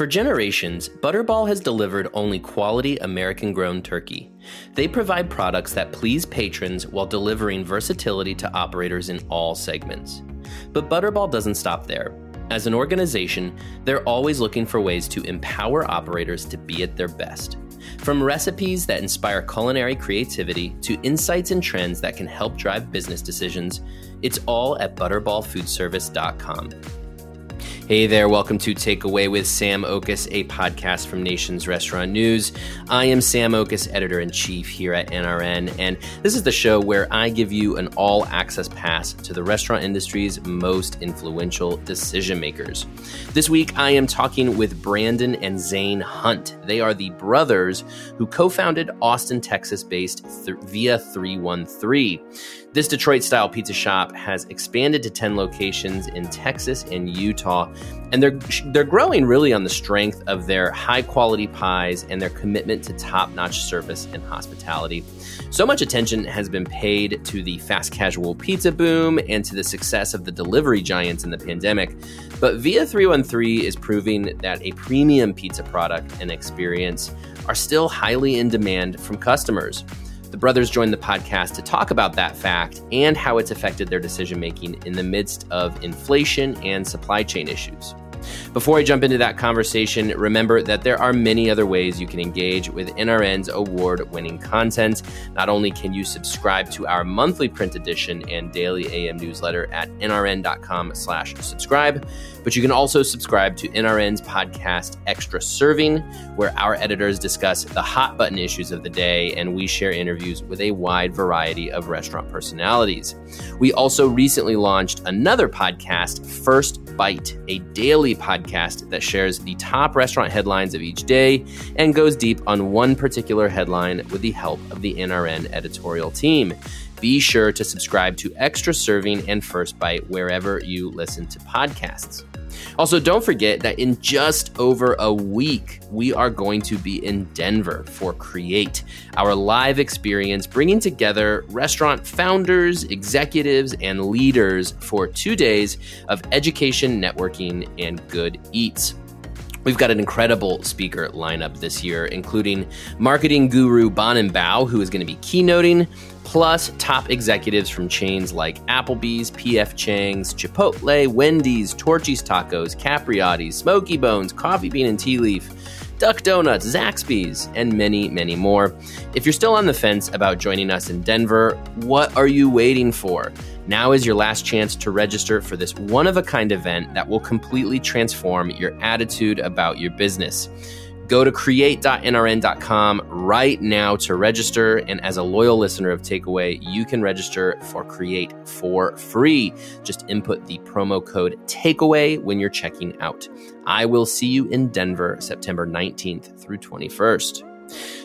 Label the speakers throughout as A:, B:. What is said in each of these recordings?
A: For generations, Butterball has delivered only quality American grown turkey. They provide products that please patrons while delivering versatility to operators in all segments. But Butterball doesn't stop there. As an organization, they're always looking for ways to empower operators to be at their best. From recipes that inspire culinary creativity to insights and trends that can help drive business decisions, it's all at butterballfoodservice.com. Hey there, welcome to Takeaway with Sam Oches, a podcast from Nation's Restaurant News. I am Sam Oches, editor in chief here at NRN, and this is the show where I give you an all access pass to the restaurant industry's most influential decision makers. This week, I am talking with Brandon and Zane Hunt. They are the brothers who co founded Austin, Texas based th- Via 313. This Detroit style pizza shop has expanded to 10 locations in Texas and Utah, and they're they're growing really on the strength of their high quality pies and their commitment to top-notch service and hospitality. So much attention has been paid to the fast casual pizza boom and to the success of the delivery giants in the pandemic, but Via 313 is proving that a premium pizza product and experience are still highly in demand from customers. The brothers joined the podcast to talk about that fact and how it's affected their decision making in the midst of inflation and supply chain issues. Before I jump into that conversation, remember that there are many other ways you can engage with NRN's award winning content. Not only can you subscribe to our monthly print edition and daily AM newsletter at nrn.com slash subscribe, but you can also subscribe to NRN's podcast Extra Serving, where our editors discuss the hot button issues of the day and we share interviews with a wide variety of restaurant personalities. We also recently launched another podcast, First Bite, a daily podcast that shares the top restaurant headlines of each day and goes deep on one particular headline with the help of the NRN editorial team. Be sure to subscribe to Extra Serving and First Bite wherever you listen to podcasts. Also, don't forget that in just over a week, we are going to be in Denver for Create, our live experience bringing together restaurant founders, executives, and leaders for two days of education, networking, and good eats. We've got an incredible speaker lineup this year, including marketing guru Banin Bao, who is going to be keynoting, plus top executives from chains like Applebee's, PF Chang's, Chipotle, Wendy's, Torchy's Tacos, Capriotti's, Smokey Bones, Coffee Bean and Tea Leaf, Duck Donuts, Zaxby's, and many, many more. If you're still on the fence about joining us in Denver, what are you waiting for? Now is your last chance to register for this one of a kind event that will completely transform your attitude about your business. Go to create.nrn.com right now to register. And as a loyal listener of Takeaway, you can register for Create for free. Just input the promo code TAKEAWAY when you're checking out. I will see you in Denver September 19th through 21st.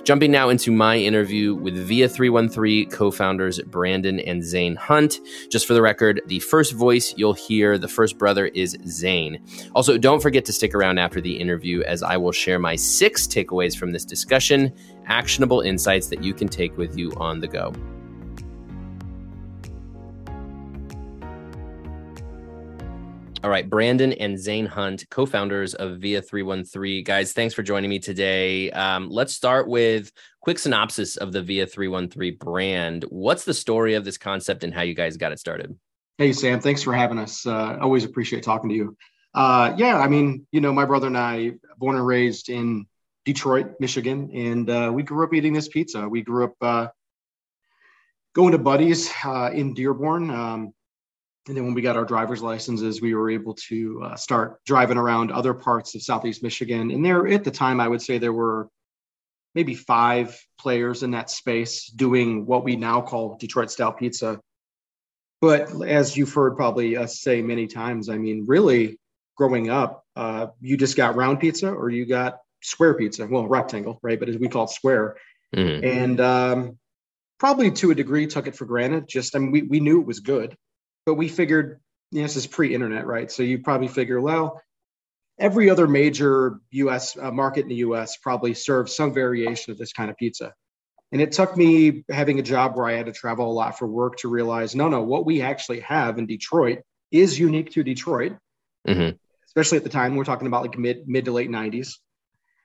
A: Jumping now into my interview with Via 313 co founders Brandon and Zane Hunt. Just for the record, the first voice you'll hear, the first brother, is Zane. Also, don't forget to stick around after the interview as I will share my six takeaways from this discussion, actionable insights that you can take with you on the go. All right, Brandon and Zane Hunt, co-founders of Via 313. Guys, thanks for joining me today. Um, let's start with quick synopsis of the Via 313 brand. What's the story of this concept and how you guys got it started?
B: Hey, Sam, thanks for having us. Uh, always appreciate talking to you. Uh, yeah, I mean, you know, my brother and I, born and raised in Detroit, Michigan, and uh, we grew up eating this pizza. We grew up uh, going to Buddy's uh, in Dearborn. Um, and then when we got our driver's licenses, we were able to uh, start driving around other parts of Southeast Michigan. And there, at the time, I would say there were maybe five players in that space doing what we now call Detroit style pizza. But as you've heard probably us say many times, I mean, really growing up, uh, you just got round pizza or you got square pizza. Well, rectangle, right? But as we call it square. Mm-hmm. And um, probably to a degree took it for granted. Just, I mean, we, we knew it was good but we figured you know, this is pre-internet, right? So you probably figure, well, every other major U.S. Uh, market in the U.S. probably serves some variation of this kind of pizza. And it took me having a job where I had to travel a lot for work to realize, no, no, what we actually have in Detroit is unique to Detroit. Mm-hmm. Especially at the time. We're talking about like mid mid to late '90s,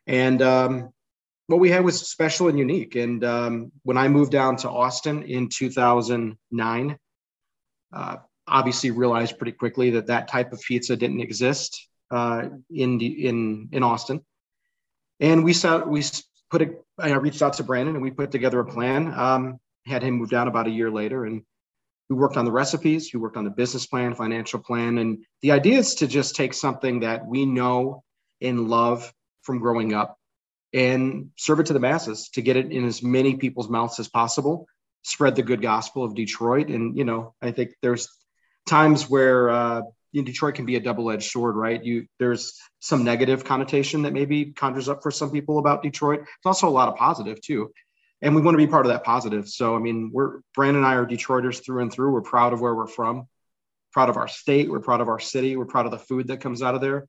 B: and um, what we had was special and unique. And um, when I moved down to Austin in 2009, uh, obviously realized pretty quickly that that type of pizza didn't exist uh, in the, in in Austin. And we saw we put a, I reached out to Brandon and we put together a plan. Um, had him move down about a year later, and we worked on the recipes. We worked on the business plan, financial plan, and the idea is to just take something that we know and love from growing up and serve it to the masses to get it in as many people's mouths as possible spread the good gospel of detroit and you know i think there's times where uh, in detroit can be a double-edged sword right? You there's some negative connotation that maybe conjures up for some people about detroit. There's also a lot of positive too. And we want to be part of that positive. So i mean we're brandon and i are detroiters through and through. We're proud of where we're from. Proud of our state. We're proud of our city. We're proud of the food that comes out of there.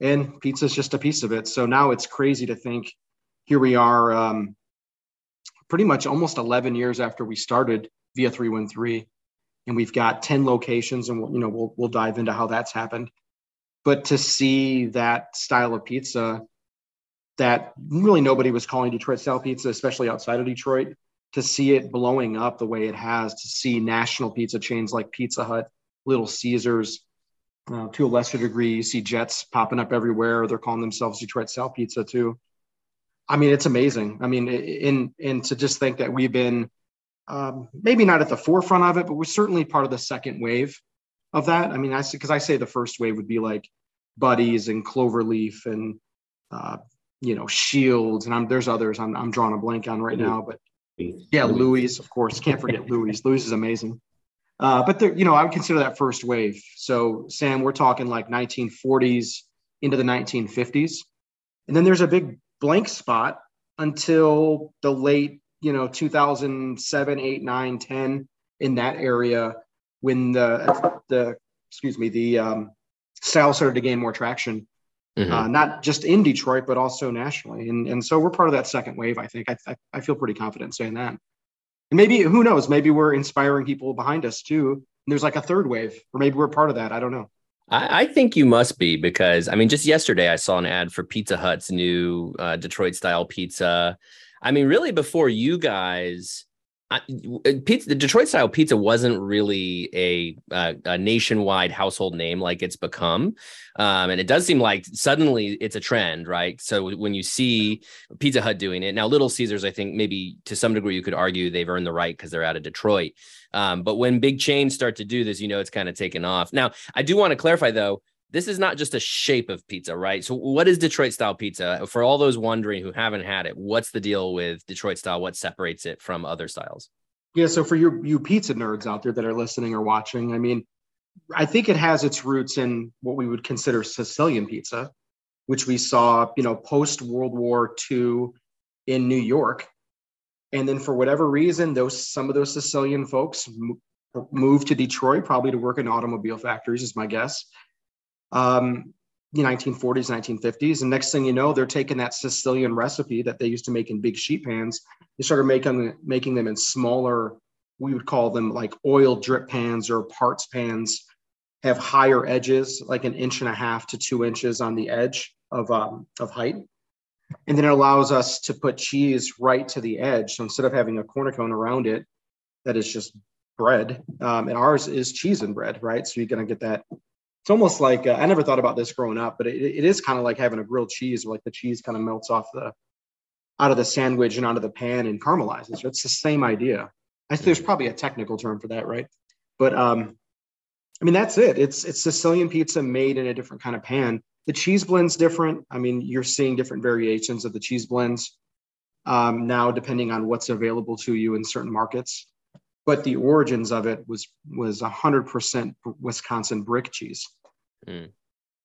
B: And pizza is just a piece of it. So now it's crazy to think here we are, um, pretty much almost 11 years after we started via 313, and we've got 10 locations, and we'll, you know we'll we'll dive into how that's happened. But to see that style of pizza that really nobody was calling Detroit style pizza, especially outside of Detroit, to see it blowing up the way it has, to see national pizza chains like Pizza Hut, Little Caesars, uh, to a lesser degree, you see Jet's popping up everywhere. They're calling themselves Detroit style pizza too. I mean, it's amazing. I mean, in and to just think that we've been um, maybe not at the forefront of it, but we're certainly part of the second wave of that. I mean, I because I say the first wave would be like Buddy's and Cloverleaf and uh, you know Shields, and I'm, there's others I'm, I'm drawing a blank on right now, but yeah, Loui's, of course, can't forget Loui's. Loui's is amazing. Uh, but there, you know, I would consider that first wave. So, Sam, we're talking like 1940s into the 1950s, and then there's a big blank spot until the late, you know, 2007, 8, 9, 10 in that area when the the excuse me the um, style started to gain more traction. Mm-hmm. Uh, not just in Detroit, but also nationally. And, and so we're part of that second wave, I think. I, I, I feel pretty confident saying that. And maybe who knows? Maybe we're inspiring people behind us too. And there's like a third wave, or maybe we're part of that. I don't know.
A: I, I think you must be because I mean, just yesterday I saw an ad for Pizza Hut's new uh, Detroit style pizza. I mean, really, before you guys I, uh, pizza, the Detroit style pizza wasn't really a, a nationwide household name like it's become, um, and it does seem like suddenly it's a trend, right? So when you see Pizza Hut doing it now, Little Caesars, I think maybe to some degree you could argue they've earned the right because they're out of Detroit. Um, but when big chains start to do this, you know it's kind of taken off. Now, I do want to clarify though this is not just a shape of pizza, right? So, what is Detroit style pizza? For all those wondering who haven't had it, what's the deal with Detroit style? What separates it from other styles?
B: Yeah, so for you you pizza nerds out there that are listening or watching, I mean, I think it has its roots in what we would consider Sicilian pizza, which we saw, you know, post World War II in New York, and then for whatever reason, those some of those Sicilian folks moved to Detroit, probably to work in automobile factories, is my guess um, the 1940s, 1950s. And next thing you know, they're taking that Sicilian recipe that they used to make in big sheet pans. They started making making them in smaller. We would call them like oil drip pans or parts pans. Have higher edges, like an inch and a half to two inches on the edge of um, of height, and then it allows us to put cheese right to the edge. So instead of having a cornicione around it, that is just bread, um, and ours is cheese and bread, right? So you're gonna get that it's almost like uh, I never thought about this growing up, but it, it is kind of like having a grilled cheese, where like the cheese kind of melts off the out of the sandwich and onto the pan and caramelizes. It's the same idea. I there's probably a technical term for that, right? But um, I mean that's it. It's it's Sicilian pizza made in a different kind of pan. The cheese blend's different. I mean, you're seeing different variations of the cheese blends um, now, depending on what's available to you in certain markets but the origins of it was was 100% Wisconsin brick cheese. Mm.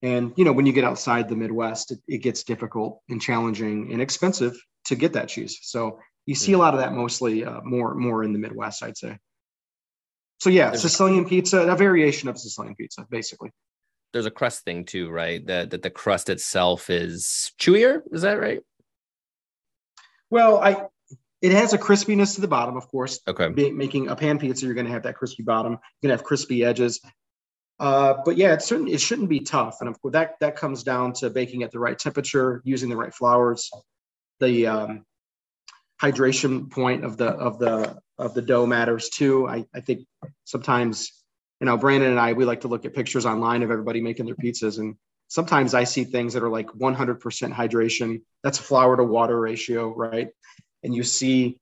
B: And you know, when you get outside the Midwest, it, it, gets difficult and challenging and expensive to get that cheese. So you see mm. a lot of that mostly uh, more more in the Midwest, I'd say. So yeah, There's Sicilian pizza, a variation of Sicilian pizza, basically.
A: There's a crust thing too, right? That that the crust itself is chewier. Is that right?
B: Well, I it has a crispiness to the bottom, of course.
A: Okay.
B: Be, making a pan pizza, you're going to have that crispy bottom. You're going to have crispy edges. Uh, but yeah, it certainly it shouldn't be tough, and of course that that comes down to baking at the right temperature, using the right flours, the um, hydration point of the of the of the dough matters too. I, I think sometimes, you know, Brandon and I we like to look at pictures online of everybody making their pizzas, and sometimes I see things that are like 100% hydration. That's a flour to water ratio, right? And you see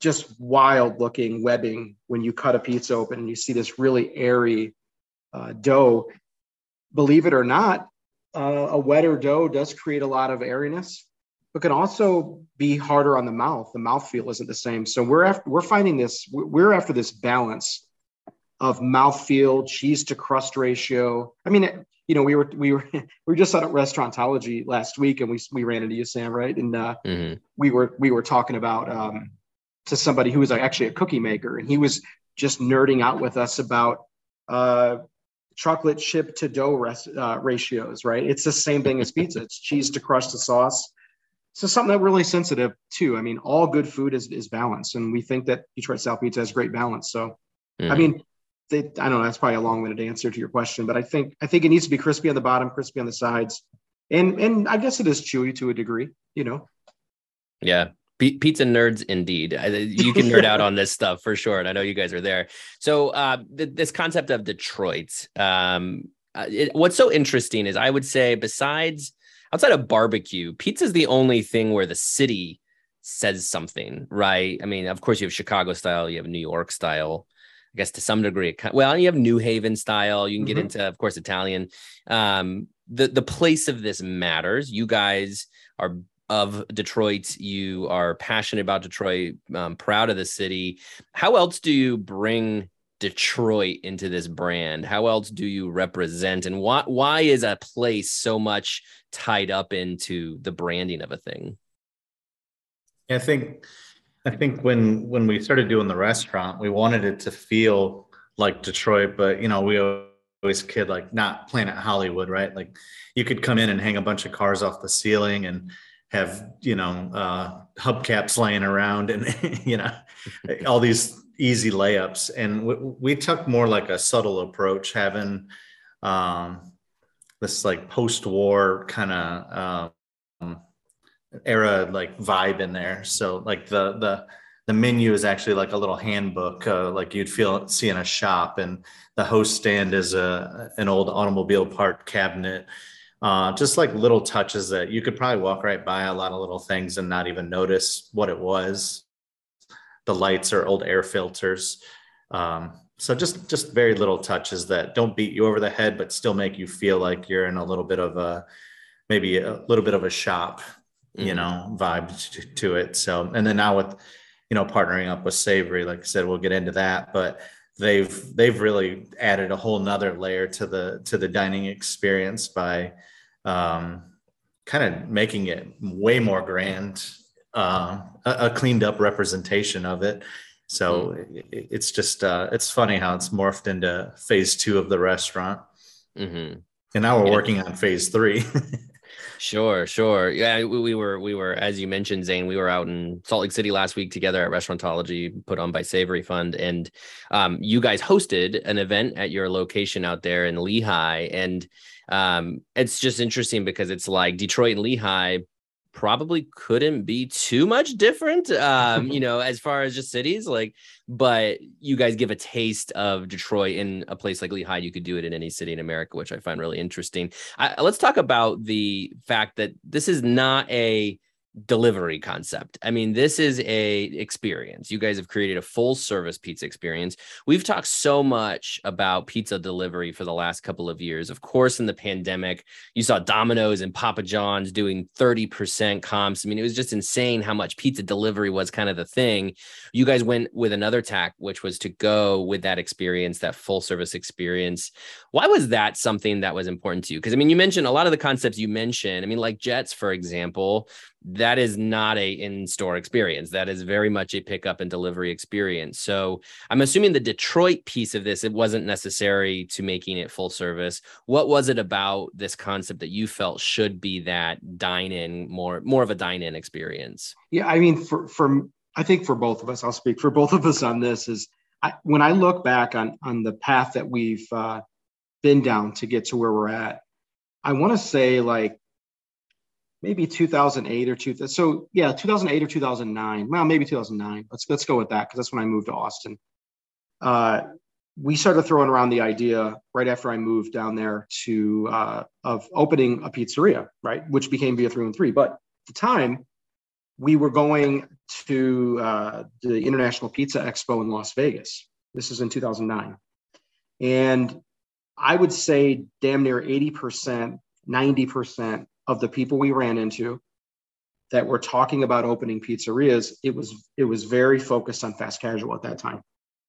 B: just wild looking webbing when you cut a pizza open and you see this really airy uh, dough. Believe it or not, uh, a wetter dough does create a lot of airiness, but can also be harder on the mouth. The mouth feel isn't the same. So we're after, we're finding this. We're after this balance of mouth feel, cheese to crust ratio. I mean, you know, we were we were we were just at restaurantology last week, and we we ran into you, Sam, right? And uh, mm-hmm. we were we were talking about um, to somebody who was actually a cookie maker, and he was just nerding out with us about uh, chocolate chip to dough res- uh, ratios, right? It's the same thing as pizza. It's cheese to crust to sauce. So something that really sensitive too. I mean, all good food is is balance, and we think that Detroit South Pizza has great balance. So, mm-hmm. I mean, they, I don't know. That's probably a long-winded answer to your question, but I think I think it needs to be crispy on the bottom, crispy on the sides, and and I guess it is chewy to a degree. You know.
A: Yeah, pizza nerds indeed you can nerd out on this stuff for sure and i know you guys are there so uh, th- this concept of detroit um, uh, it, what's so interesting is i would say besides outside of barbecue pizza is the only thing where the city says something right i mean of course you have chicago style you have new york style guess to some degree, well, you have New Haven style. You can get mm-hmm. into, of course, Italian. Um, the the place of this matters. You guys are of Detroit. You are passionate about Detroit, um, proud of the city. How else do you bring Detroit into this brand? How else do you represent, and why why is a place so much tied up into the branding of a thing?
C: I think I think when when we started doing the restaurant, we wanted it to feel like Detroit, but you know we always kid like not Planet Hollywood, right? Like you could come in and hang a bunch of cars off the ceiling and have you know uh, hubcaps laying around and you know all these easy layups and we, we, took more like a subtle approach having um, this like post-war kind of um, era like vibe in there so like the the the menu is actually like a little handbook uh, like you'd feel see in a shop and the host stand is a an old automobile part cabinet uh, just like little touches that you could probably walk right by a lot of little things and not even notice what it was. The lights are old air filters. Um, so just just very little touches that don't beat you over the head, but still make you feel like you're in a little bit of a maybe a little bit of a shop, you mm-hmm. know, vibe to, to it. So and then now with you know partnering up with Savory, like I said, we'll get into that, but they've they've really added a whole nother layer to the to the dining experience by um, kind of making it way more grand uh, a, a, cleaned up representation of it so mm-hmm. it, it's just uh, it's funny how it's morphed into phase two of the restaurant mm-hmm. and now we're yeah. working on phase three
A: Sure, sure. Yeah, we, we, were we were as you mentioned, Zane. We were out in Salt Lake City last week together at Restaurantology, put on by Savory Fund, and um, you guys hosted an event at your location out there in Lehi, and um, it's just interesting because it's like Detroit and Lehi probably couldn't be too much different um you know as far as just cities like but you guys give a taste of detroit in a place like Lehi you could do it in any city in america which i find really interesting. I, let's talk about the fact that this is not a delivery concept. I mean, this is a experience. You guys have created a full service pizza experience. We've talked so much about pizza delivery for the last couple of years. Of course, in the pandemic, you saw Domino's and Papa John's doing 30% comps. I mean, it was just insane how much pizza delivery was kind of the thing. You guys went with another tack, which was to go with that experience, that full service experience. Why was that something that was important to you? Because I mean, you mentioned a lot of the concepts you mentioned. I mean, like Jet's, for example, that is not a in-store experience. That is very much a pickup and delivery experience. So i'm assuming the detroit piece of this it wasn't necessary to making it full service. What was it about this concept that you felt should be that dine-in more more of a dine-in experience?
B: Yeah i mean for for i think for both of us i'll speak for both of us on this is I, when i look back on on the path that we've uh, been down to get to where we're at. I want to say like maybe 2008 or two. So yeah, 2008 or 2009. Well, maybe 2009. Let's let's go with that because that's when I moved to Austin. Uh, we started throwing around the idea right after I moved down there to uh, of opening a pizzeria, right, which became Via 313. But at the time, we were going to uh, the International Pizza Expo in Las Vegas. This is in 2009, and I would say damn near 80%, 90% of the people we ran into that were talking about opening pizzerias, it was it was very focused on fast casual at that time.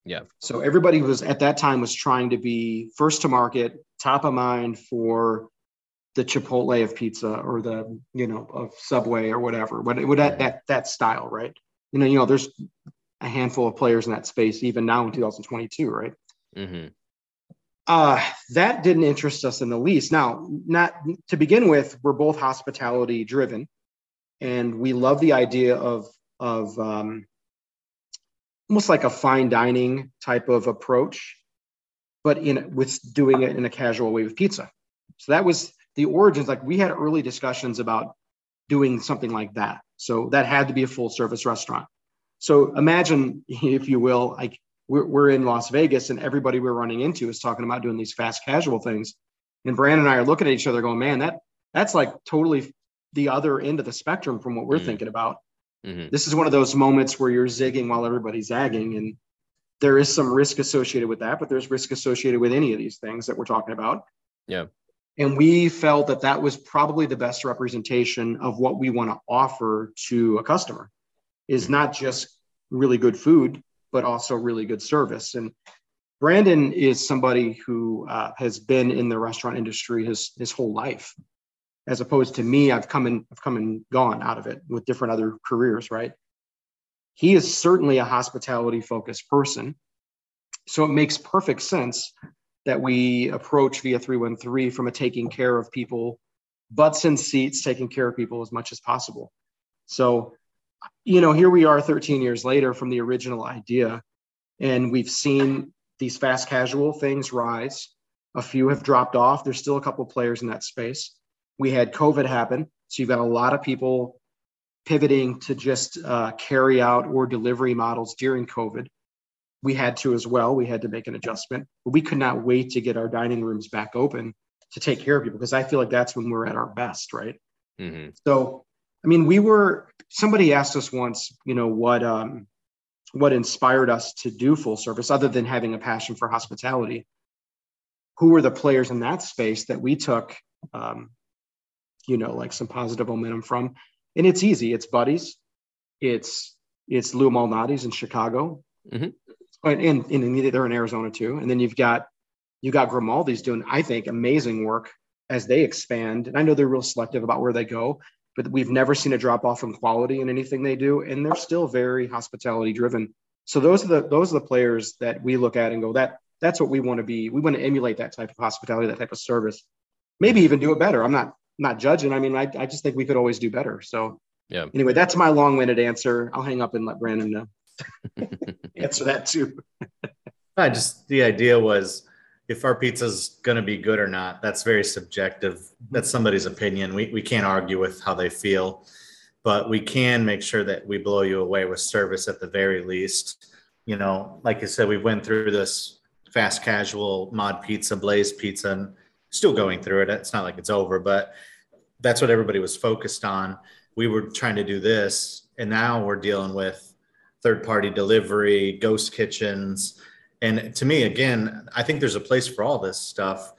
A: Yeah.
B: So everybody was at that time was trying to be first to market, top of mind for the Chipotle of pizza or the you know of Subway or whatever. But would that that that style, right? You know, you know, there's a handful of players in that space even now in 2022, right? Mm-hmm. Uh, that didn't interest us in the least. Now, not to begin with, we're both hospitality driven, and we love the idea of of um, almost like a fine dining type of approach, but in with doing it in a casual way with pizza. So that was the origins. Like we had early discussions about doing something like that. So that had to be a full service restaurant. So imagine, if you will, like we're, we're in Las Vegas and everybody we're running into is talking about doing these fast casual things. And Brandon and I are looking at each other going, man, that that's like totally the other end of the spectrum from what we're mm-hmm. thinking about. Mm-hmm. This is one of those moments where you're zigging while everybody's zagging. And there is some risk associated with that, but there's risk associated with any of these things that we're talking about.
A: Yeah.
B: And we felt that that was probably the best representation of what we want to offer to a customer is mm-hmm. not just really good food, but also really good service. And Brandon is somebody who uh, has been in the restaurant industry his his whole life, as opposed to me. I've come and I've come and gone out of it with different other careers. Right. He is certainly a hospitality focused person, so it makes perfect sense that we approach via 313 from a taking care of people, butts and seats, taking care of people as much as possible. So you know, here we are 13 years later from the original idea, and we've seen these fast casual things rise. A few have dropped off. There's still a couple of players in that space. We had COVID happen. So you've got a lot of people pivoting to just uh, carry out or delivery models during COVID. We had to as well. We had to make an adjustment, but we could not wait to get our dining rooms back open to take care of people because I feel like that's when we're at our best, right? Mm-hmm. So I mean, we were somebody asked us once, you know, what um, what inspired us to do full service, other than having a passion for hospitality. Who were the players in that space that we took, um, you know, like some positive momentum from? And it's easy. It's Buddy's. It's it's Lou Malnati's in Chicago, mm-hmm. and, and, and they're in Arizona too. And then you've got you got Grimaldi's doing, I think, amazing work as they expand. And I know they're real selective about where they go, but we've never seen a drop off in quality in anything they do, and they're still very hospitality driven. So those are the those are the players that we look at and go that that's what we want to be. We want to emulate that type of hospitality, that type of service, maybe even do it better. I'm not not judging. I mean, I, I just think we could always do better. So
A: yeah.
B: Anyway, that's my long-winded answer. I'll hang up and let Brandon know. answer that too.
C: I just the idea was if our pizza's going to be good or not, that's very subjective. Mm-hmm. That's somebody's opinion. We, we can't argue with how they feel, but we can make sure that we blow you away with service at the very least. You know, like I said, we went through this fast casual mod pizza, blaze pizza, and still going through it. It's not like it's over, but that's what everybody was focused on. We were trying to do this, and now we're dealing with third party delivery, ghost kitchens, and to me again i think there's a place for all this stuff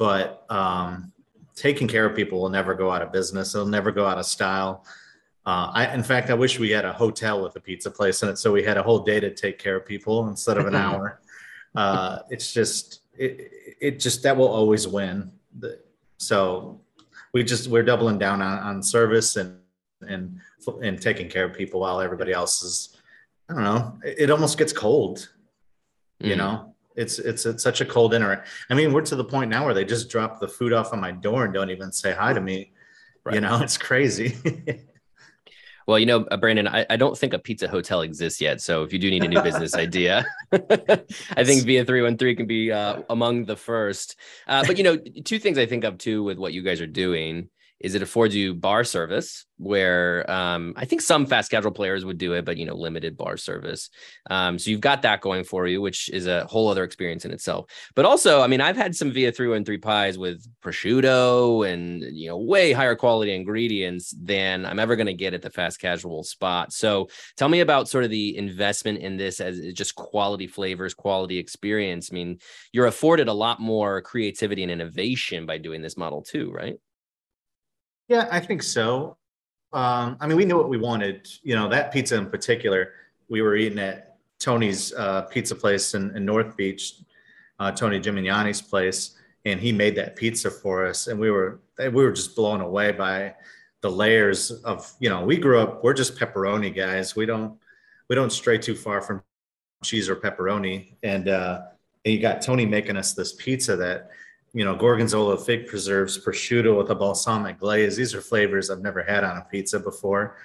C: but um, taking care of people will never go out of business. It'll never go out of style. Uh, I, in fact i wish we had a hotel with a pizza place in it so we had a whole day to take care of people instead of an hour. Uh, it's just it, it just that will always win. So we just we're doubling down on, on service and and and taking care of people while everybody else is i don't know it almost gets cold you mm. know it's it's it's such a cold dinner i mean we're to the point now where they just drop the food off on my door and don't even say hi to me right. you know it's crazy
A: Well, you know, uh, Brandon, I, I, don't think a pizza hotel exists yet. So if you do need a new business idea, I think Via 313 can be uh, among the first. Uh, but, you know, two things I think of too with what you guys are doing is it affords you bar service where um, I think some fast casual players would do it, but you know, limited bar service. Um, so you've got that going for you, which is a whole other experience in itself. But also, I mean, I've had some via three one three pies with prosciutto and you know, way higher quality ingredients than I'm ever going to get at the fast casual spot. So tell me about sort of the investment in this as just quality flavors, quality experience. I mean, you're afforded a lot more creativity and innovation by doing this model too, right?
C: Yeah, I think so. Um, I mean, we knew what we wanted. You know, that pizza in particular, we were eating at Tony's uh, pizza place in, in North Beach, uh, Tony Gemignani's place, and he made that pizza for us, and we were we were just blown away by the layers of. You know, we grew up. We're just pepperoni guys. We don't we don't stray too far from cheese or pepperoni, and uh, and you got Tony making us this pizza that you know, gorgonzola, fig preserves, prosciutto with a balsamic glaze. These are flavors I've never had on a pizza before.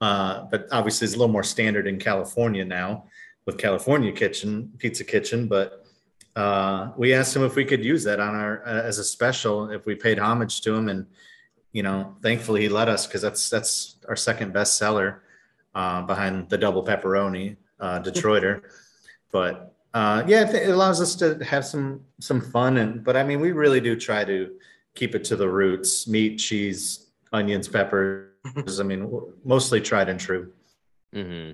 C: Uh, but obviously, it's a little more standard in California now with California Kitchen, Pizza Kitchen. But uh, we asked him if we could use that on our uh, as a special if we paid homage to him, and you know, thankfully he let us because that's that's our second best seller uh, behind the double pepperoni uh, Detroiter. but uh, yeah, it allows us to have some some fun and but I mean we really do try to keep it to the roots: meat, cheese, onions, peppers. I mean, mostly tried and true.
A: Mm-hmm.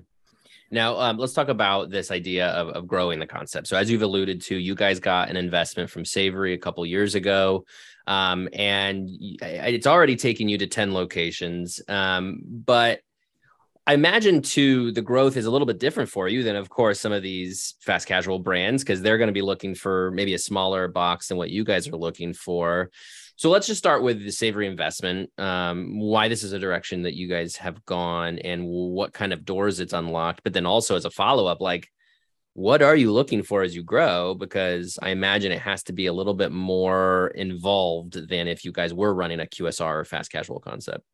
A: Now, um, let's talk about this idea of, of growing the concept. So, as you've alluded to, you guys got an investment from Savory a couple years ago, um, and it's already taken you to ten locations. Um, but I imagine too the growth is a little bit different for you than, of course, some of these fast casual brands because they're going to be looking for maybe a smaller box than what you guys are looking for. So let's just start with the savory investment. Um, why this is a direction that you guys have gone and what kind of doors it's unlocked. But then also as a follow up, like what are you looking for as you grow? Because I imagine it has to be a little bit more involved than if you guys were running a QSR or fast casual concept.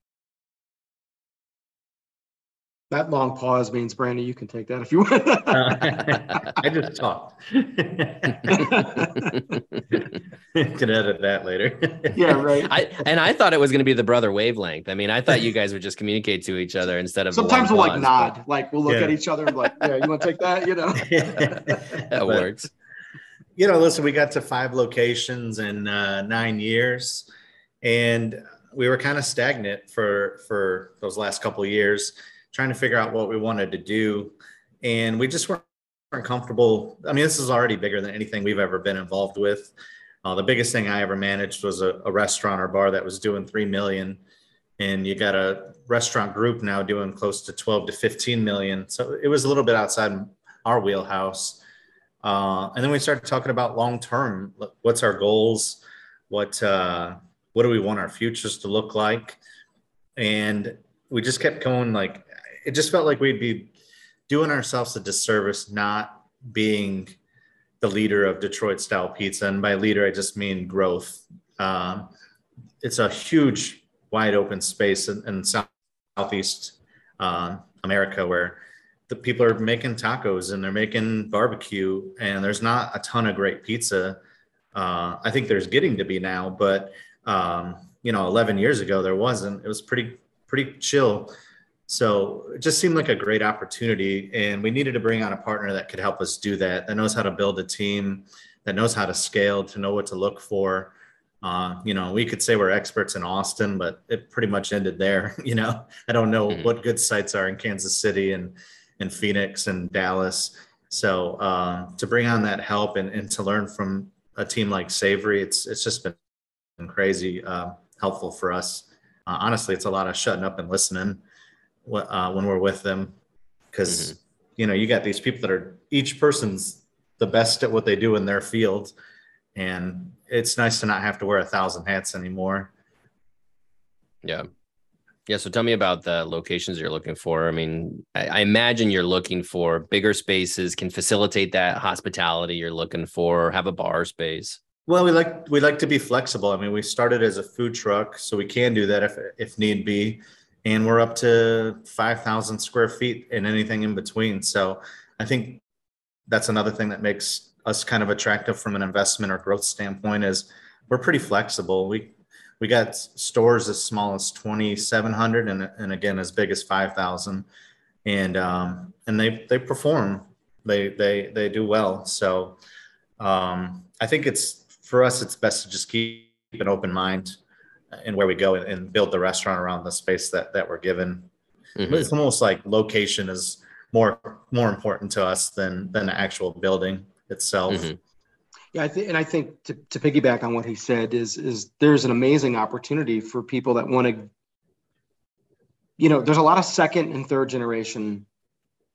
B: That long pause means, Brandy, you can take that if you want.
C: uh, I just talked. can edit that later.
B: yeah, right.
A: I, and I thought it was going to be the brother wavelength. I mean, I thought you guys would just communicate to each other instead of.
B: Sometimes we'll pause, like nod, but... like we'll look yeah. at each other and like, yeah, you want to take that? You know,
A: that but, works.
C: You know, listen, we got to five locations in uh, nine years, and we were kind of stagnant for for those last couple years trying to figure out what we wanted to do. And we just weren't, comfortable. I mean, this is already bigger than anything we've ever been involved with. Uh, the biggest thing I ever managed was a, a restaurant or bar that was doing 3 million. And you got a restaurant group now doing close to 12 to 15 million. So it was a little bit outside our wheelhouse. Uh, and then we started talking about long term. What's our goals? What uh, what do we want our futures to look like? And we just kept going like it just felt like we'd be doing ourselves a disservice not being the leader of Detroit style pizza. And by leader, I just mean growth. Um, it's a huge, wide open space in, in South, Southeast um, America where the people are making tacos and they're making barbecue, and there's not a ton of great pizza. Uh, I think there's getting to be now, but um, you know, 11 years ago there wasn't. It was pretty pretty chill. So it just seemed like a great opportunity. And we needed to bring on a partner that could help us do that, that knows how to build a team, that knows how to scale, to know what to look for. Uh, you know, we could say we're experts in Austin, but it pretty much ended there. You know, I don't know mm-hmm. what good sites are in Kansas City and, and Phoenix and Dallas. So uh, to bring on that help and, and to learn from a team like Savory, it's it's just been crazy uh, helpful for us. Uh, honestly, it's a lot of shutting up and listening uh, when we're with them. Because mm-hmm. you know you got these people that are each person's the best at what they do in their field. And it's nice to not have to wear a thousand hats anymore.
A: Yeah. Yeah so tell me about the locations you're looking for. I mean I, I imagine you're looking for bigger spaces. Can facilitate that hospitality you're looking for. Have a bar space.
C: Well, we like we like to be flexible. I mean, we started as a food truck, so we can do that if if need be and we're up to 5,000 square feet and anything in between. So I think that's another thing that makes us kind of attractive from an investment or growth standpoint is we're pretty flexible. We we got stores as small as 2,700 and, and again as big as 5,000, and um, and they they perform. They they they do well. So um, I think it's for us. It's best to just keep an open mind in where we go and build the restaurant around the space that that we're given. Mm-hmm. It's almost like location is more more important to us than than the actual building itself. Mm-hmm.
B: Yeah, I th- and I think to, to piggyback on what he said is is there's an amazing opportunity for people that want to, you know, there's a lot of second and third generation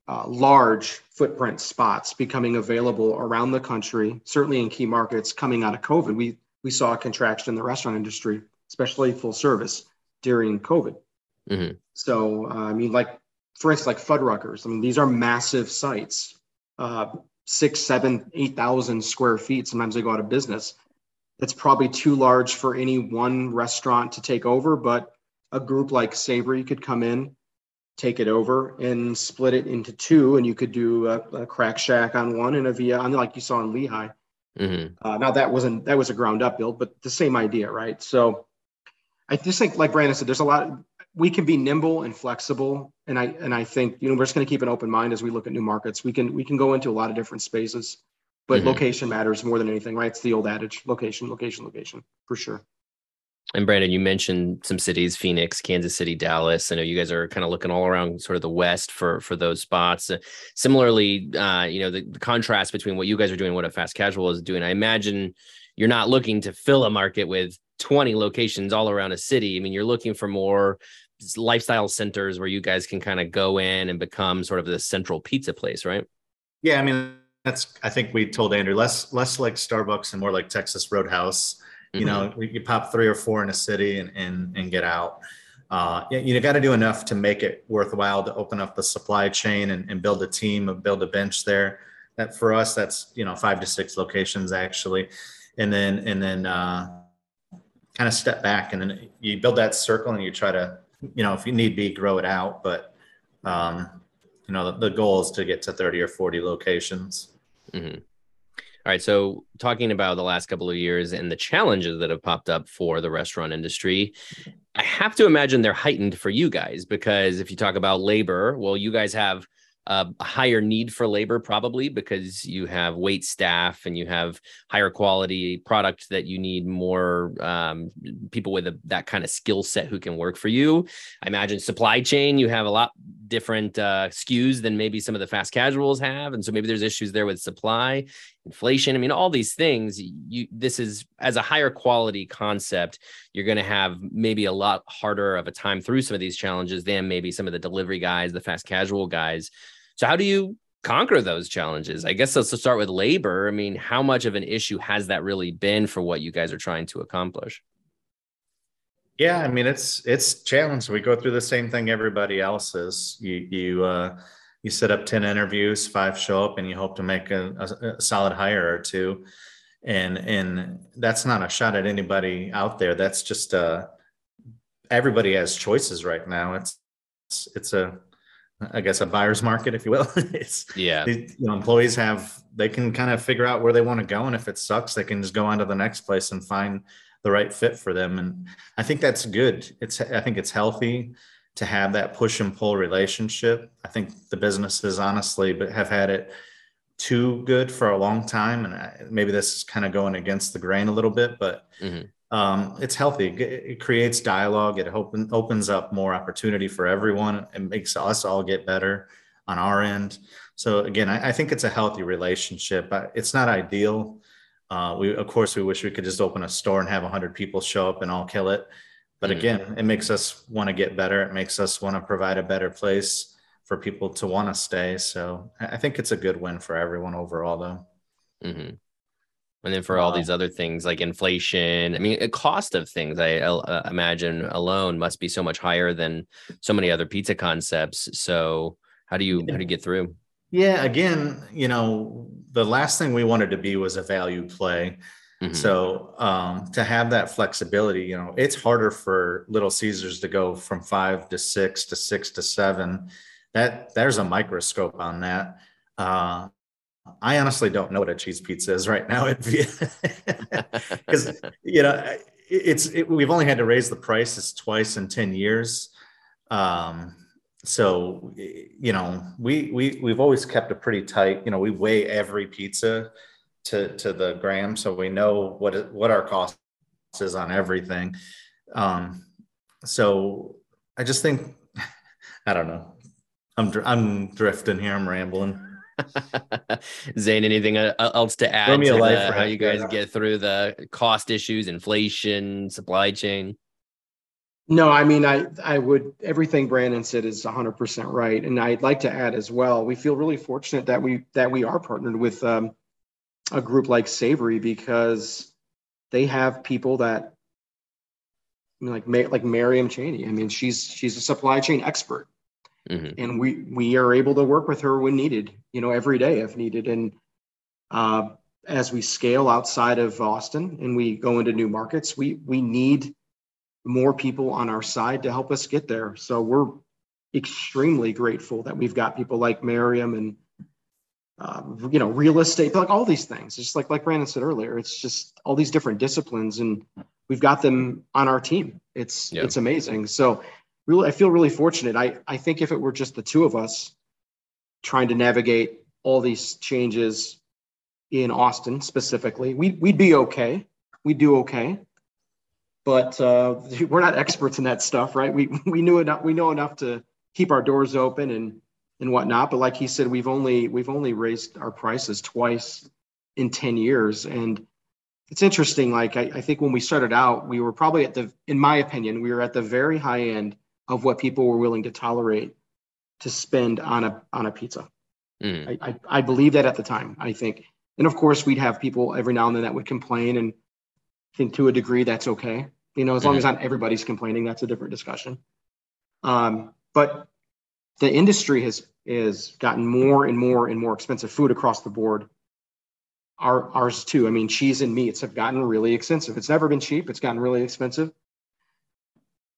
B: uh, large footprint spots becoming available around the country, certainly in key markets coming out of COVID. We we saw a contraction in the restaurant industry, especially full service during COVID. Mm-hmm. So uh, I mean, like for instance, like Fuddruckers. I mean, these are massive sites. Uh, six, seven, eight thousand square feet. Sometimes they go out of business. It's probably too large for any one restaurant to take over, but a group like Savory could come in, take it over, and split it into two, and you could do a, a crack shack on one and a via on like you saw in Lehi. Mm-hmm. Uh, now that wasn't that was a ground up build, but the same idea, right? So I just think, like Brandon said, there's a lot we can be nimble and flexible and i and i think you know we're just going to keep an open mind as we look at new markets we can we can go into a lot of different spaces but mm-hmm. location matters more than anything right it's the old adage location location location for sure
A: and Brandon, you mentioned some cities: Phoenix, Kansas City, Dallas. I know you guys are kind of looking all around, sort of the West for for those spots. Uh, similarly, uh, you know the, the, contrast between what you guys are doing, what a fast casual is doing. I imagine you're not looking to fill a market with 20 locations all around a city. I mean, you're looking for more lifestyle centers where you guys can kind of go in and become sort of the central pizza place, right?
C: Yeah, I mean that's I think we told Andrew less less like Starbucks and more like Texas Roadhouse. You mm-hmm. know, you pop three or four in a city and and, and get out. Uh, you, got to do enough to make it worthwhile to open up the supply chain and, and build a team, build a bench there. That for us, that's you know five to six locations actually, and then and then uh, kind of step back and then you build that circle and you try to you know, if you need be, grow it out. But um, you know, the, the goal is to get to 30 or 40 locations. Mm-hmm.
A: All right. So, talking about the last couple of years and the challenges that have popped up for the restaurant industry, I have to imagine they're heightened for you guys because if you talk about labor, well, you guys have a higher need for labor probably because you have wait staff and you have higher quality product that you need more um, people with a, that kind of skill set who can work for you. I imagine supply chain you have a lot different uh, skus than maybe some of the fast casuals have. And so maybe there's issues there with supply inflation. I mean all these things you this is as a higher quality concept you're going to have maybe a lot harder of a time through some of these challenges than maybe some of the delivery guys the fast casual guys so how do you conquer those challenges? I guess let's start with labor. I mean, how much of an issue has that really been for what you guys are trying to accomplish?
C: Yeah, I mean it's it's challenge. We go through the same thing everybody else is. You you uh, you set up ten interviews, five show up, and you hope to make a, a, solid hire or two. And and that's not a shot at anybody out there. That's just uh, everybody has choices right now. It's it's, it's a I guess a buyer's market, if you will. it's
A: yeah.
C: you know, employees have they can kind of figure out where they want to go, and if it sucks, they can just go on to the next place and find the right fit for them. And I think that's good. It's I think it's healthy to have that push and pull relationship. I think the businesses honestly but have had it too good for a long time, and I, maybe this is kind of going against the grain a little bit, but. Mm-hmm um, it's healthy. It creates dialogue. It open, opens up more opportunity for everyone. It makes us all get better on our end. So again, I, I think it's a healthy relationship. It's not ideal. Uh, we of course we wish we could just open a store and have hundred people show up and all kill it. But mm-hmm. again, it makes us want to get better. It makes us want to provide a better place for people to want to stay. So I think it's a good win for everyone overall, though.
A: Mm-hmm and then for wow. all these other things like inflation i mean the cost of things i uh, imagine alone must be so much higher than so many other pizza concepts so how do you yeah. how do you get through
C: yeah again you know the last thing we wanted to be was a value play Mm-hmm. So um, to have that flexibility, you know, it's harder for Little Caesars to go from five to six to six to seven. That there's a microscope on that. Uh, I honestly don't know what a cheese pizza is right now because you know it's it, we've only had to raise the prices twice in ten years. Um, so you know we we we've always kept a pretty tight. You know we weigh every pizza to to the gram, so we know what what our cost is on everything. Um, so I just think I don't know. I'm I'm drifting here. I'm rambling.
A: Zane, anything uh, else to add to the, how you guys get through the cost issues, inflation, supply chain?
B: No, I mean, I I would everything Brandon said is 100% right, and I'd like to add as well. We feel really fortunate that we that we are partnered with um, a group like Savory because they have people that I mean, like like Miriam Cheney. I mean, she's she's a supply chain expert, mm-hmm. and we we are able to work with her when needed. You know, every day if needed. And uh, as we scale outside of Austin and we go into new markets, we we need more people on our side to help us get there. So we're extremely grateful that we've got people like Miriam and um, you know, real estate, like all these things. Just like like Brandon said earlier, it's just all these different disciplines, and we've got them on our team. It's yeah. it's amazing. So really, I feel really fortunate. I I think if it were just the two of us trying to navigate all these changes in Austin specifically, we we'd be okay. We'd do okay. But uh, we're not experts in that stuff, right? We we knew enough. We know enough to keep our doors open and and whatnot. But like he said, we've only we've only raised our prices twice in 10 years. And it's interesting. Like I, I, think when we started out, we were probably at the, in my opinion, we were at the very high end of what people were willing to tolerate to spend on a on a pizza. Mm. I, I, I believe that at the time. I think, and of course, we'd have people every now and then that would complain, and I think to a degree that's okay. You know, as long mm-hmm. as not everybody's complaining, that's a different discussion. Um, but the industry has is gotten more and more and more expensive food across the board. Our, ours too. I mean, cheese and meats have gotten really expensive. It's never been cheap. It's gotten really expensive.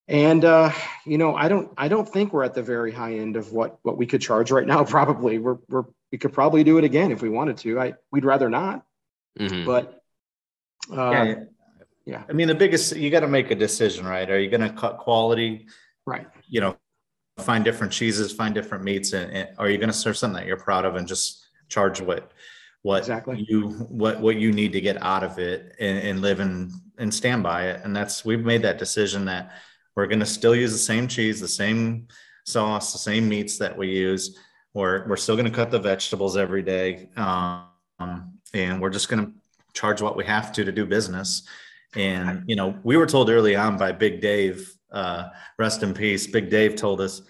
B: And uh, you know, I don't, I don't think we're at the very high end of what what we could charge right now. Probably, we're, we're we could probably do it again if we wanted to. I we'd rather not, mm-hmm. but
C: uh, yeah, yeah. I mean, the biggest you got to make a decision, right? Are you going to cut quality?
B: Right.
C: You know, find different cheeses, find different meats, and, and are you going to serve something that you're proud of and just charge what what
B: exactly
C: you what what you need to get out of it and, and live and and stand by it? And that's we've made that decision that we're going to still use the same cheese, the same sauce, the same meats that we use. We're we're still going to cut the vegetables every day, um, and we're just going to charge what we have to to do business. And you know, we were told early on by Big Dave uh, rest in peace. Big Dave told us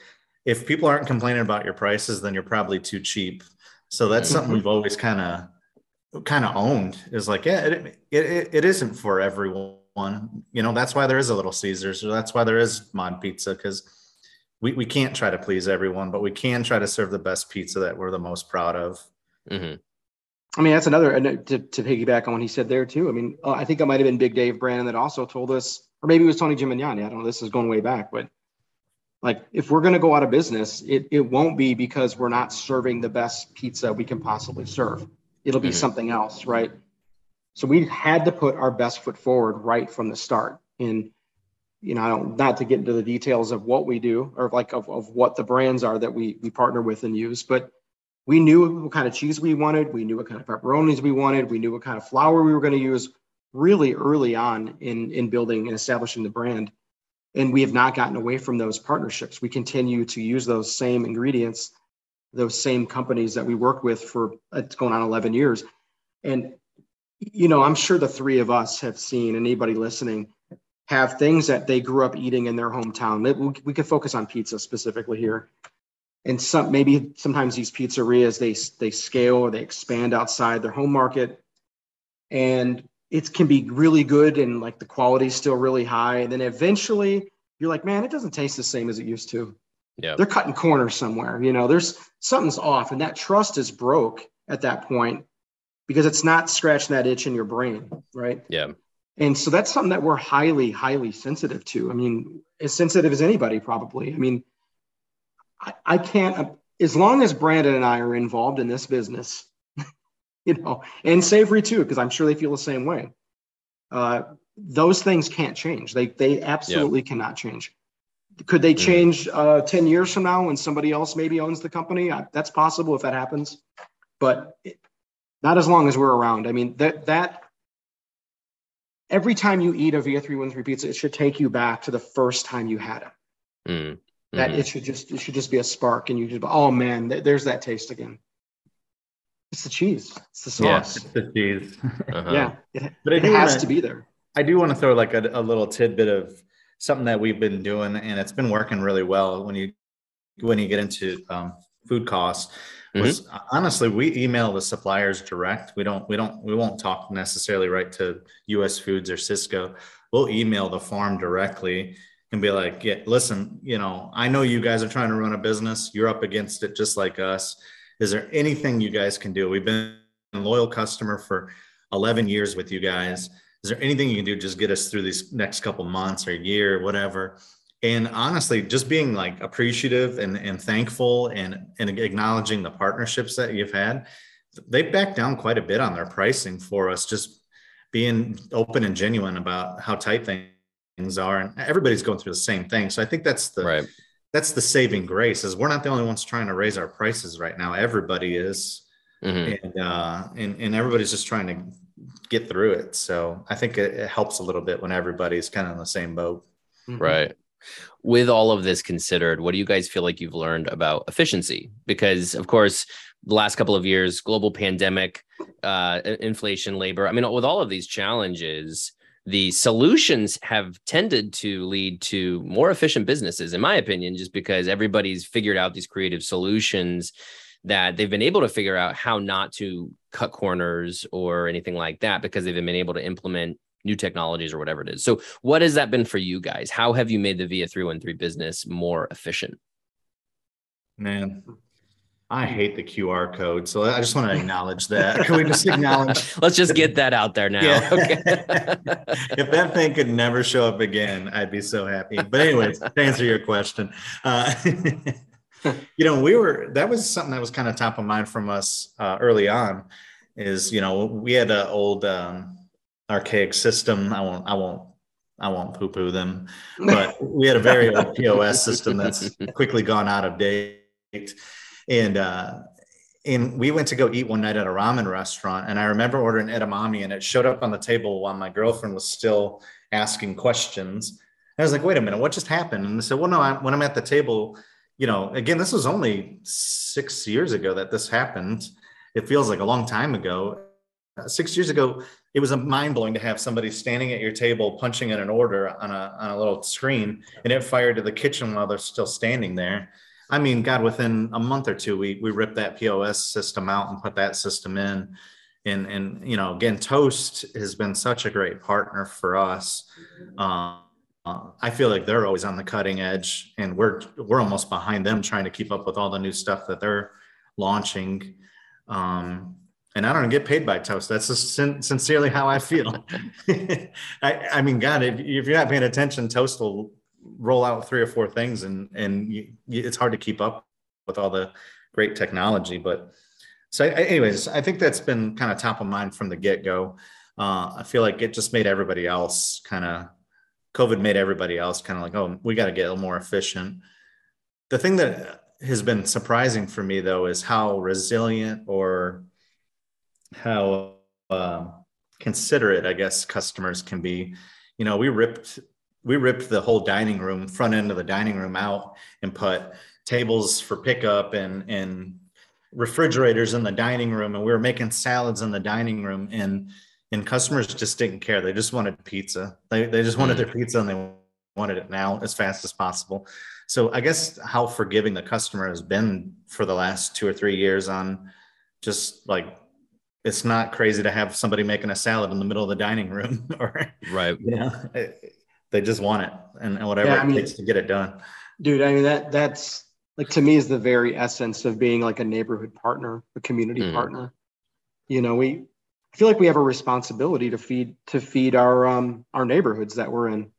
C: if people aren't complaining about your prices, then you're probably too cheap. So that's mm-hmm. something we've always kind of kind of owned is like, yeah, it, it, it isn't for everyone. You know, that's why there is a little Caesars or that's why there is mod pizza. Cause we, we can't try to please everyone, but we can try to serve the best pizza that we're the most proud of. Mm-hmm.
B: I mean, that's another to, to piggyback on what he said there too. I mean, uh, I think it might have been Big Dave Brandon that also told us or maybe it was Tony Gemignani. I don't know. This is going way back, but like if we're going to go out of business, it, it won't be because we're not serving the best pizza we can possibly serve. It'll be mm-hmm. something else, right? So we had to put our best foot forward right from the start. And you know, I don't not to get into the details of what we do or like of, of what the brands are that we we partner with and use, but we knew what kind of cheese we wanted, we knew what kind of pepperonis we wanted, we knew what kind of flour we were going to use really early on in, in building and establishing the brand. And we have not gotten away from those partnerships. We continue to use those same ingredients, those same companies that we worked with for uh, it's going on 11 years. And, you know, I'm sure the three of us have seen anybody listening have things that they grew up eating in their hometown. We could focus on pizza specifically here. And some maybe sometimes these pizzerias they they scale or they expand outside their home market, and it can be really good and like the quality is still really high. And then eventually you're like, man, it doesn't taste the same as it used to. Yeah. They're cutting corners somewhere. You know, there's something's off. And that trust is broke at that point. Because it's not scratching that itch in your brain, right?
A: Yeah.
B: And so that's something that we're highly, highly sensitive to. I mean, as sensitive as anybody, probably. I mean, I, I can't, as long as Brandon and I are involved in this business, you know, and Savory too, because I'm sure they feel the same way. Uh, those things can't change. They they absolutely yeah. cannot change. Could they mm. change uh, 10 years from now when somebody else maybe owns the company? I, that's possible if that happens, but it, not as long as we're around. I mean, that that every time you eat a Via 313 pizza, it should take you back to the first time you had it. Mm. That mm-hmm. it should just it should just be a spark, and you just oh man, th- there's that taste again. It's the cheese. It's the sauce.
C: Yeah, it's the cheese.
B: Uh-huh. yeah, it, but it, it has wanna, to be there.
C: I do want to throw like a, a little tidbit of something that we've been doing, and it's been working really well when you when you get into um, food costs. Mm-hmm. honestly, we email the suppliers direct. We don't we don't we won't talk necessarily right to U.S. Foods or Sysco We'll email the farm directly and be like, yeah, listen, you know, I know you guys are trying to run a business. You're up against it just like us. Is there anything you guys can do? We've been a loyal customer for 11 years with you guys. Is there anything you can do? Just get us through these next couple months or year, whatever. And honestly, just being like appreciative and, and thankful and, and acknowledging the partnerships that you've had, they've backed down quite a bit on their pricing for us, just being open and genuine about how tight things things are. And everybody's going through the same thing. So i think that's the right. that's the saving grace is we're not the only ones trying to raise our prices right now. Everybody is. Mm-hmm. and uh and, and everybody's just trying to get through it. So i think it, it helps a little bit when everybody's kind of in the same boat.
A: Mm-hmm. right with all of this considered what do you guys feel like you've learned about efficiency? Because of course the last couple of years global pandemic uh inflation labor i mean with all of these challenges the solutions have tended to lead to more efficient businesses, in my opinion, just because everybody's figured out these creative solutions that they've been able to figure out how not to cut corners or anything like that because they've been able to implement new technologies or whatever it is. So, what has that been for you guys? How have you made the Via 313 business more efficient?
C: Man, I hate the QR code, so I just want to acknowledge that. Can we just acknowledge?
A: Let's just get that out there now. Yeah. Okay.
C: if that thing could never show up again, I'd be so happy. But anyways, to answer your question, uh, you know, we were that was something that was kind of top of mind from us uh, early on. Is you know we had an old um, archaic system. I won't. I won't I won't poo poo them, but we had a very old POS system that's quickly gone out of date and uh, and we went to go eat one night at a ramen restaurant, and I remember ordering edamame, and it showed up on the table while my girlfriend was still asking questions. And I was like, "Wait a minute, what just happened?" And they said, "Well, no, I, when I'm at the table, you know, again, this was only six years ago that this happened. It feels like a long time ago. Uh, six years ago, it was a mind blowing to have somebody standing at your table punching in an order on a on a little screen, and it fired to the kitchen while they're still standing there." I mean, God, within a month or two, we we ripped that POS system out and put that system in. And and you know, again, Toast has been such a great partner for us. Uh, uh, I feel like they're always on the cutting edge, and we're we're almost behind them trying to keep up with all the new stuff that they're launching. Um, and I don't get paid by Toast. That's just sin- sincerely how I feel. I, I mean, God, if, if, you're not paying attention, Toast will roll out three or four things and and you, it's hard to keep up with all the great technology but so anyways i think that's been kind of top of mind from the get-go uh, i feel like it just made everybody else kind of covid made everybody else kind of like oh we got to get a little more efficient the thing that has been surprising for me though is how resilient or how uh, considerate i guess customers can be. You know we ripped we ripped the whole dining room front end of the dining room out and put tables for pickup and and refrigerators in the dining room. And we were making salads in the dining room. And and customers just didn't care. They just wanted pizza. They, they just wanted mm. their pizza and they wanted it now as fast as possible. So i guess how forgiving the customer has been for the last two or three years on just like it's not crazy to have somebody making a salad in the middle of the dining room or
A: right
C: you know they just want it and, and whatever yeah, it mean, takes to get it done.
B: Dude, I mean that that's like to me is the very essence of being like a neighborhood partner, a community mm. partner. You know, we I feel like we have a responsibility to feed to feed our um, our neighborhoods that we're in.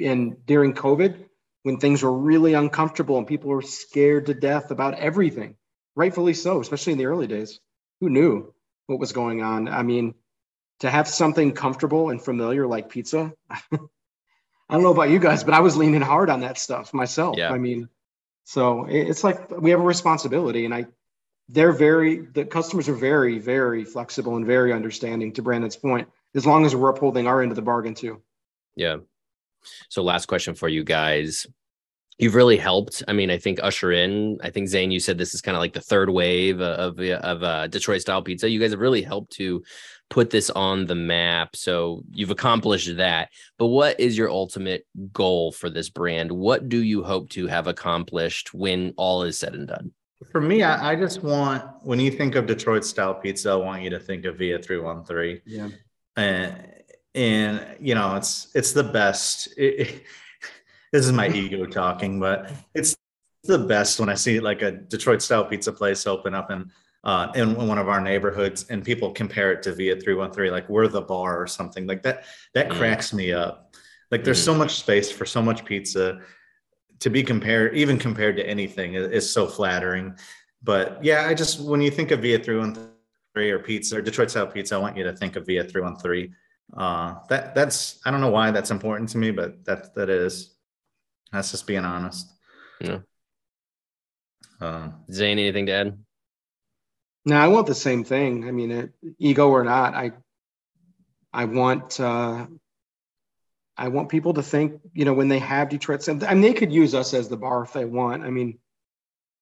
B: And during COVID, when things were really uncomfortable and people were scared to death about everything, rightfully so, especially in the early days. Who knew what was going on? I mean, to have something comfortable and familiar like pizza. I don't know about you guys, but I was leaning hard on that stuff myself. Yeah. I mean, so it's like we have a responsibility, and I they're very the customers are very very flexible and very understanding to brandon's point as long as we're upholding our end of the bargain too
A: yeah so last question for you guys you've really helped i mean i think usher in i think zane you said this is kind of like the third wave of of uh, detroit style pizza you guys have really helped to put this on the map so you've accomplished that but what is your ultimate goal for this brand what do you hope to have accomplished when all is said and done
C: for me, I, I, just want when you think of Detroit style pizza, I want you to think of Via 313. Yeah. And and you know, it's it's the best. It, it, this is my ego talking, but it's the best when I see like a Detroit style pizza place open up in uh, in one of our neighborhoods and people compare it to Via 313, like we're the bar or something like that. That mm. cracks me up. Like there's mm. so much space for so much pizza to be compared, even compared to anything, is, so flattering. But yeah, I just when you think of Via three one three or pizza or Detroit style pizza, I want you to think of Via three one three. Uh, that that's I don't know why that's important to me, but that that is. That's just being honest.
A: Yeah. Uh, Zane, anything to add?
B: No, I want the same thing. I mean, it, ego or not, I I want uh, I want people to think, you know, when they have Detroit, I mean, they could use us as the bar if they want. I mean,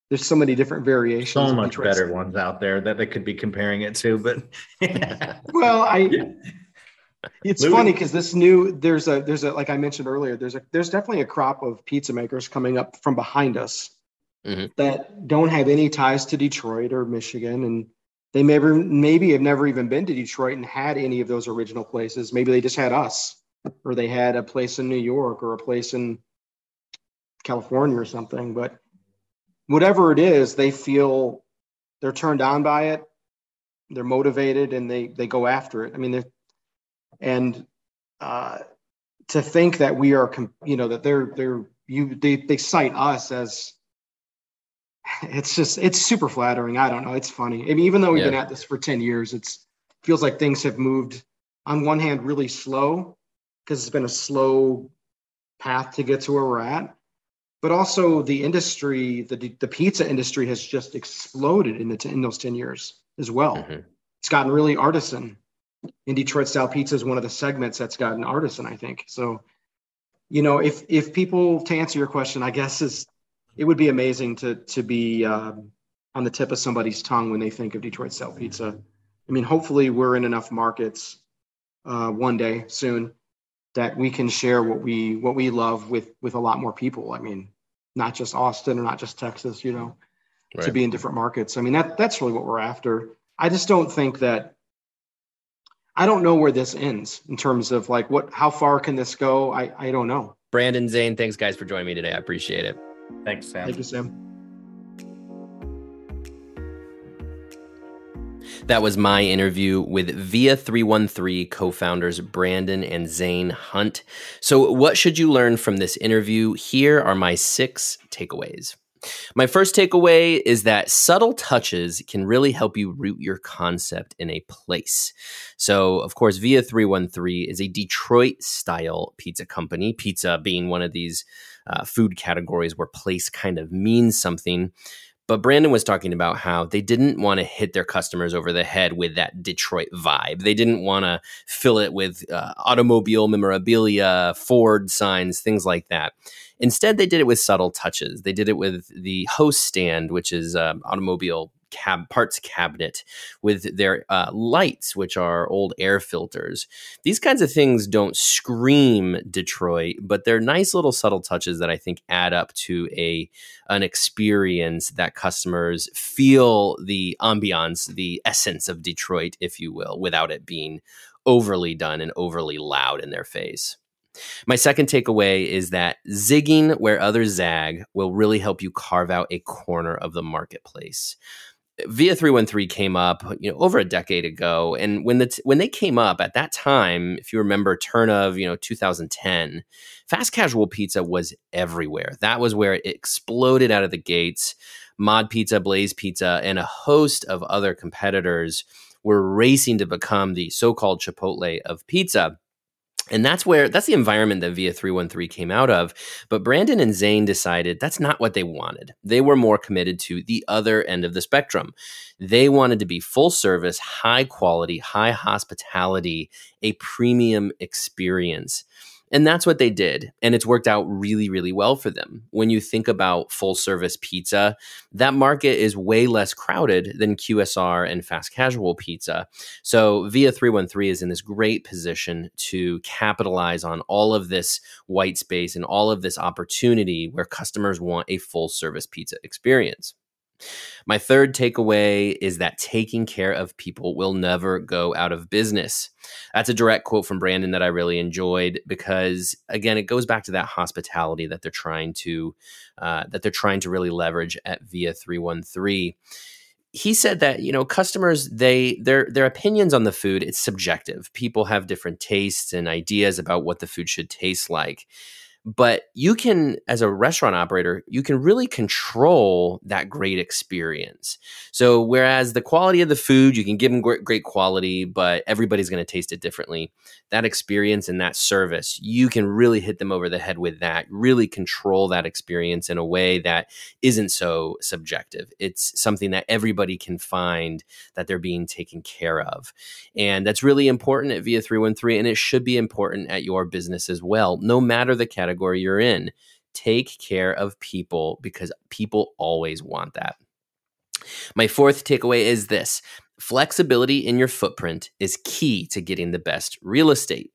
B: there's so many different variations.
C: So much better ones out there that they could be comparing it to, but
B: well, I. It's Louis. funny because this new there's a there's a like I mentioned earlier there's a there's definitely a crop of pizza makers coming up from behind us mm-hmm. that don't have any ties to Detroit or Michigan and they maybe maybe have never even been to Detroit and had any of those original places. Maybe they just had us or they had a place in New York or a place in California or something. But whatever it is, they feel they're turned on by it. They're motivated and they they go after it. I mean, and uh, to think that we are, you know, that they're they're you they they cite us as it's just it's super flattering. I don't know. It's funny. I mean, even though we've yeah. been at this for 10 years, it's feels like things have moved on one hand really slow because it's been a slow path to get to where we're at. But also the industry, the the pizza industry has just exploded in the in those 10 years as well. Mm-hmm. It's gotten really artisan. In Detroit style pizza is one of the segments that's gotten artisan, I think. So, you know, if if people to answer your question, I guess is it would be amazing to to be um, on the tip of somebody's tongue when they think of Detroit style pizza. I mean, hopefully we're in enough markets uh, one day soon that we can share what we what we love with with a lot more people. I mean, not just Austin or not just Texas, you know, right. to be in different markets. I mean, that that's really what we're after. I just don't think that I don't know where this ends in terms of like what how far can this go? I I don't know.
A: Brandon Zane, thanks guys for joining me today. I appreciate it.
C: Thanks, Sam.
B: Thank you, Sam.
A: That was my interview with Via 313 co founders Brandon and Zane Hunt. So, what should you learn from this interview? Here are my six takeaways. My first takeaway is that subtle touches can really help you root your concept in a place. So, of course, Via 313 is a Detroit style pizza company, pizza being one of these uh, food categories where place kind of means something. But Brandon was talking about how they didn't want to hit their customers over the head with that Detroit vibe. They didn't want to fill it with uh, automobile memorabilia, Ford signs, things like that. Instead, they did it with subtle touches. They did it with the host stand, which is um, automobile cab parts cabinet with their uh, lights, which are old air filters. These kinds of things don't scream Detroit, but they're nice little subtle touches that I think add up to a an experience that customers feel the ambiance, the essence of Detroit, if you will, without it being overly done and overly loud in their face. My second takeaway is that zigging where others zag will really help you carve out a corner of the marketplace Via 313 came up, you know, over a decade ago. And when the t- when they came up at that time, if you remember turn of, you know, 2010, fast casual pizza was everywhere. That was where it exploded out of the gates. Mod Pizza, Blaze Pizza, and a host of other competitors were racing to become the so-called Chipotle of pizza. And that's where that's the environment that Via 313 came out of. But Brandon and Zane decided that's not what they wanted. They were more committed to the other end of the spectrum. They wanted to be full service, high quality, high hospitality, a premium experience. And that's what they did. And it's worked out really, really well for them. When you think about full service pizza, that market is way less crowded than QSR and fast casual pizza. So Via 313 is in this great position to capitalize on all of this white space and all of this opportunity where customers want a full service pizza experience. My third takeaway is that taking care of people will never go out of business. That's a direct quote from Brandon that I really enjoyed because again, it goes back to that hospitality that they're trying to uh, that they're trying to really leverage at Via three one three. He said that you know customers they their their opinions on the food it's subjective. People have different tastes and ideas about what the food should taste like but you can as a restaurant operator you can really control that great experience. So whereas the quality of the food you can give them great, quality but everybody's going to taste it differently that experience and that service you can really hit them over the head with that really control that experience in a way that isn't so subjective. It's something that everybody can find that they're being taken care of. And that's really important at via 313 and it should be important at your business as well no matter the category category you're in. Take care of people because people always want that. My fourth takeaway is this flexibility in your footprint is key to getting the best real estate.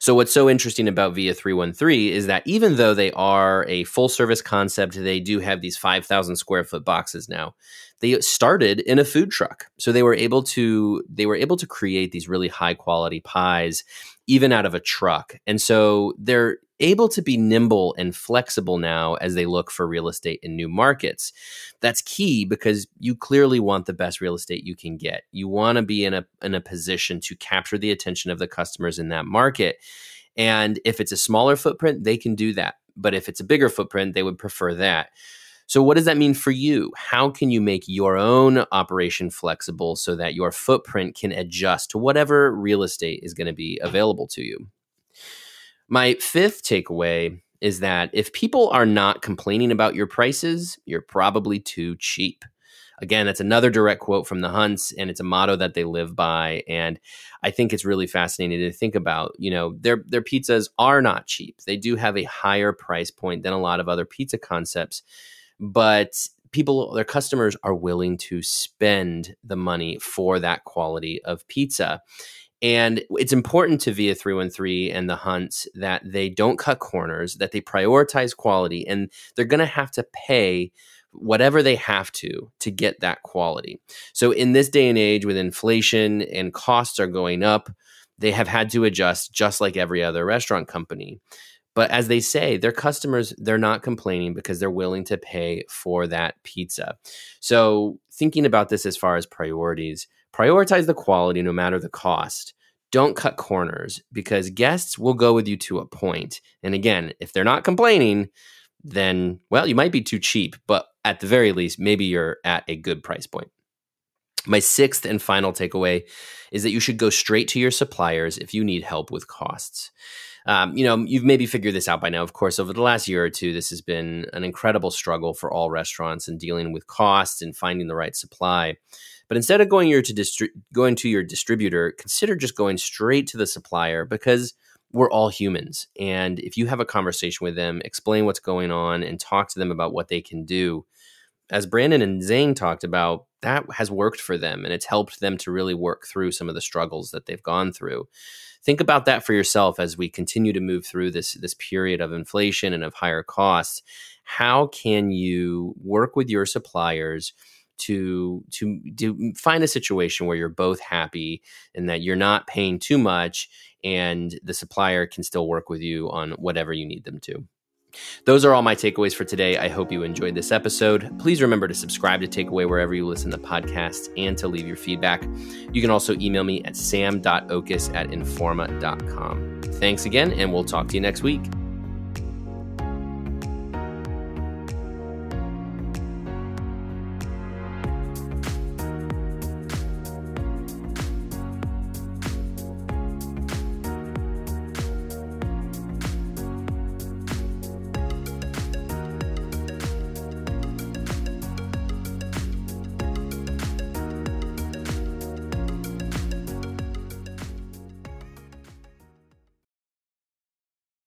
A: So, what's so interesting about VIA 313 is that even though they are a full service concept, they do have these 5,000 square foot boxes now. They started in a food truck. So they were able to they were able to create these really high quality pies even out of a truck. And so they're able to be nimble and flexible now as they look for real estate in new markets. That's key because you clearly want the best real estate you can get. You want to be in a in a position to capture the attention of the customers in that market. And if it's a smaller footprint, they can do that. But if it's a bigger footprint, they would prefer that. So, what does that mean for you? How can you make your own operation flexible so that your footprint can adjust to whatever real estate is going to be available to you? My fifth takeaway is that if people are not complaining about your prices, you're probably too cheap. Again, that's another direct quote from the Hunts, and it's a motto that they live by. And I think it's really fascinating to think about. You know, their their pizzas are not cheap. They do have a higher price point than a lot of other pizza concepts, but people, their customers, are willing to spend the money for that quality of pizza. And it's important to Via 313 and the Hunts that they don't cut corners, that they prioritize quality, and they're going to have to pay whatever they have to to get that quality. So, in this day and age, with inflation and costs are going up, they have had to adjust just like every other restaurant company. But as they say, their customers, they're not complaining because they're willing to pay for that pizza. So, thinking about this as far as priorities, prioritize the quality no matter the cost. Don't cut corners because guests will go with you to a point. And again, if they're not complaining, then, well, you might be too cheap, but at the very least, maybe you're at a good price point. My sixth and final takeaway is that you should go straight to your suppliers if you need help with costs. Um, you know, you've maybe figured this out by now. Of course, over the last year or two, this has been an incredible struggle for all restaurants and dealing with costs and finding the right supply. But instead of going your to distri- going to your distributor, consider just going straight to the supplier because we're all humans. And if you have a conversation with them, explain what's going on and talk to them about what they can do. As Brandon and Zane talked about, that has worked for them and it's helped them to really work through some of the struggles that they've gone through. Think about that for yourself as we continue to move through this this period of inflation and of higher costs. How can you work with your suppliers to to to find a situation where you're both happy and that you're not paying too much and the supplier can still work with you on whatever you need them to. Those are all my takeaways for today. I hope you enjoyed this episode. Please remember to subscribe to Takeaway wherever you listen to podcasts and to leave your feedback. You can also email me at sam.oches at informa.com. Thanks again, and we'll talk to you next week.